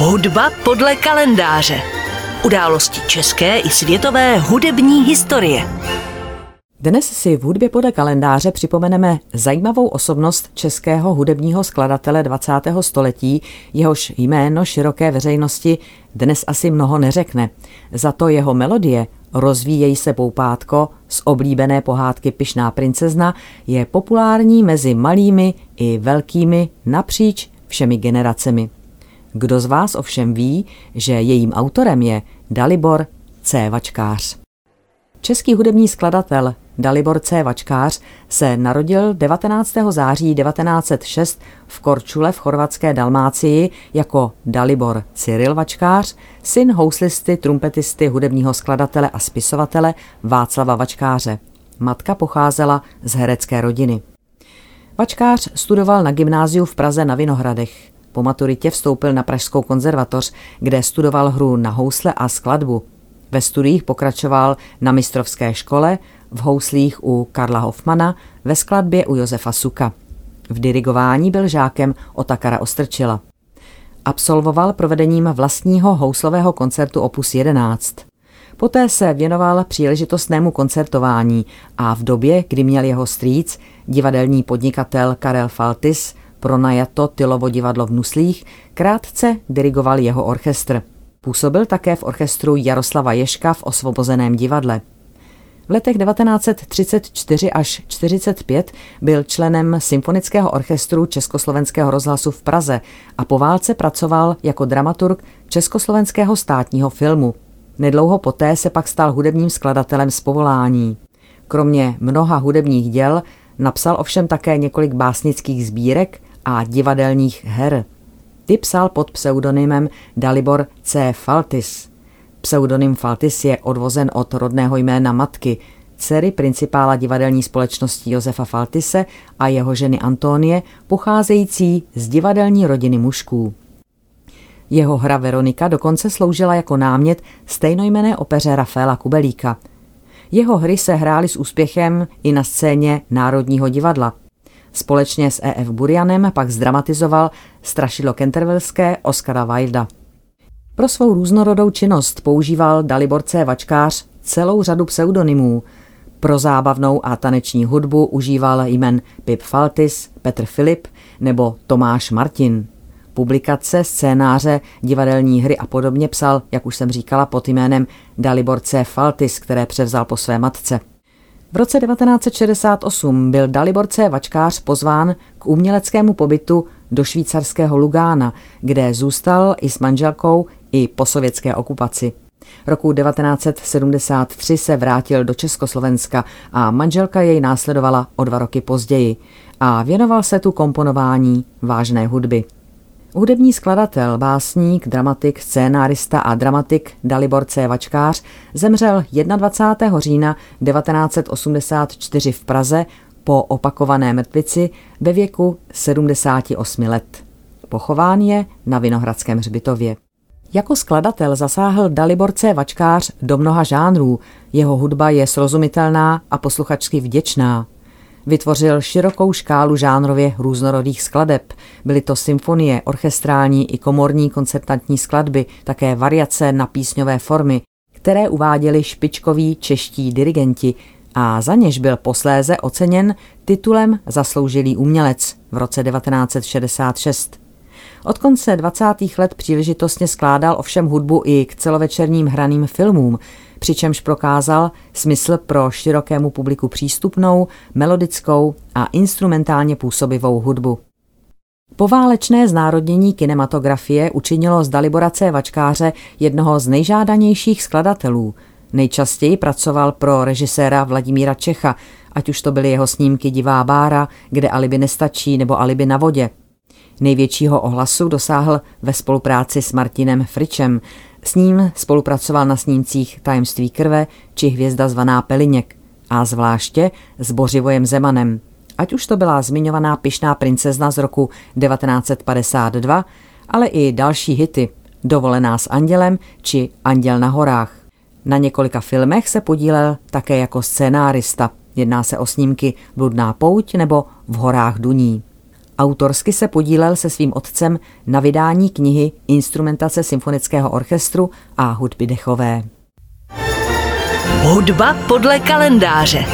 Hudba podle kalendáře. Události české i světové hudební historie. Dnes si v hudbě podle kalendáře připomeneme zajímavou osobnost českého hudebního skladatele 20. století, jehož jméno široké veřejnosti dnes asi mnoho neřekne. Za to jeho melodie Rozvíjej se poupátko z oblíbené pohádky Pišná princezna je populární mezi malými i velkými napříč všemi generacemi. Kdo z vás ovšem ví, že jejím autorem je Dalibor C. Vačkář. Český hudební skladatel Dalibor C. Vačkář se narodil 19. září 1906 v Korčule v chorvatské Dalmácii jako Dalibor Cyril Vačkář, syn houslisty, trumpetisty, hudebního skladatele a spisovatele Václava Vačkáře. Matka pocházela z herecké rodiny. Vačkář studoval na gymnáziu v Praze na Vinohradech. Po maturitě vstoupil na Pražskou konzervatoř, kde studoval hru na housle a skladbu. Ve studiích pokračoval na mistrovské škole, v houslích u Karla Hoffmana, ve skladbě u Josefa Suka. V dirigování byl žákem Otakara Ostrčila. Absolvoval provedením vlastního houslového koncertu Opus 11. Poté se věnoval příležitostnému koncertování a v době, kdy měl jeho strýc, divadelní podnikatel Karel Faltis, pronajato Tylovo divadlo v Nuslích, krátce dirigoval jeho orchestr. Působil také v orchestru Jaroslava Ješka v Osvobozeném divadle. V letech 1934 až 45 byl členem Symfonického orchestru Československého rozhlasu v Praze a po válce pracoval jako dramaturg Československého státního filmu. Nedlouho poté se pak stal hudebním skladatelem z povolání. Kromě mnoha hudebních děl napsal ovšem také několik básnických sbírek a divadelních her. Ty psal pod pseudonymem Dalibor C. Faltis. Pseudonym Faltis je odvozen od rodného jména matky, dcery principála divadelní společnosti Josefa Faltise a jeho ženy Antonie, pocházející z divadelní rodiny mužků. Jeho hra Veronika dokonce sloužila jako námět stejnojmené opeře Rafaela Kubelíka. Jeho hry se hrály s úspěchem i na scéně Národního divadla. Společně s E.F. Burianem pak zdramatizoval strašidlo kentervelské Oscara Wilda. Pro svou různorodou činnost používal Dalibor C. Vačkář celou řadu pseudonymů. Pro zábavnou a taneční hudbu užíval jmen Pip Faltis, Petr Filip nebo Tomáš Martin. Publikace, scénáře, divadelní hry a podobně psal, jak už jsem říkala, pod jménem Dalibor C. Faltis, které převzal po své matce. V roce 1968 byl Dalibor C. Vačkář pozván k uměleckému pobytu do švýcarského Lugána, kde zůstal i s manželkou i po sovětské okupaci. Roku 1973 se vrátil do Československa a manželka jej následovala o dva roky později a věnoval se tu komponování vážné hudby. Hudební skladatel, básník, dramatik, scénárista a dramatik Dalibor C. Vačkář zemřel 21. října 1984 v Praze po opakované mrtvici ve věku 78 let. Pochován je na Vinohradském hřbitově. Jako skladatel zasáhl Dalibor C. Vačkář do mnoha žánrů, jeho hudba je srozumitelná a posluchačsky vděčná. Vytvořil širokou škálu žánrově různorodých skladeb. Byly to symfonie, orchestrální i komorní koncertantní skladby, také variace na písňové formy, které uváděli špičkoví čeští dirigenti a za něž byl posléze oceněn titulem Zasloužilý umělec v roce 1966. Od konce 20. let příležitostně skládal ovšem hudbu i k celovečerním hraným filmům, přičemž prokázal smysl pro širokému publiku přístupnou, melodickou a instrumentálně působivou hudbu. Poválečné znárodnění kinematografie učinilo z Dalibora C. Vačkáře jednoho z nejžádanějších skladatelů. Nejčastěji pracoval pro režiséra Vladimíra Čecha, ať už to byly jeho snímky Divá bára, kde alibi nestačí nebo alibi na vodě. Největšího ohlasu dosáhl ve spolupráci s Martinem Fričem. S ním spolupracoval na snímcích Tajemství krve či Hvězda zvaná Peliněk a zvláště s Bořivojem Zemanem. Ať už to byla zmiňovaná Pišná princezna z roku 1952, ale i další hity Dovolená s andělem či Anděl na horách. Na několika filmech se podílel také jako scénárista. Jedná se o snímky Bludná pouť nebo V horách Duní. Autorsky se podílel se svým otcem na vydání knihy Instrumentace symfonického orchestru a hudby dechové. Hudba podle kalendáře.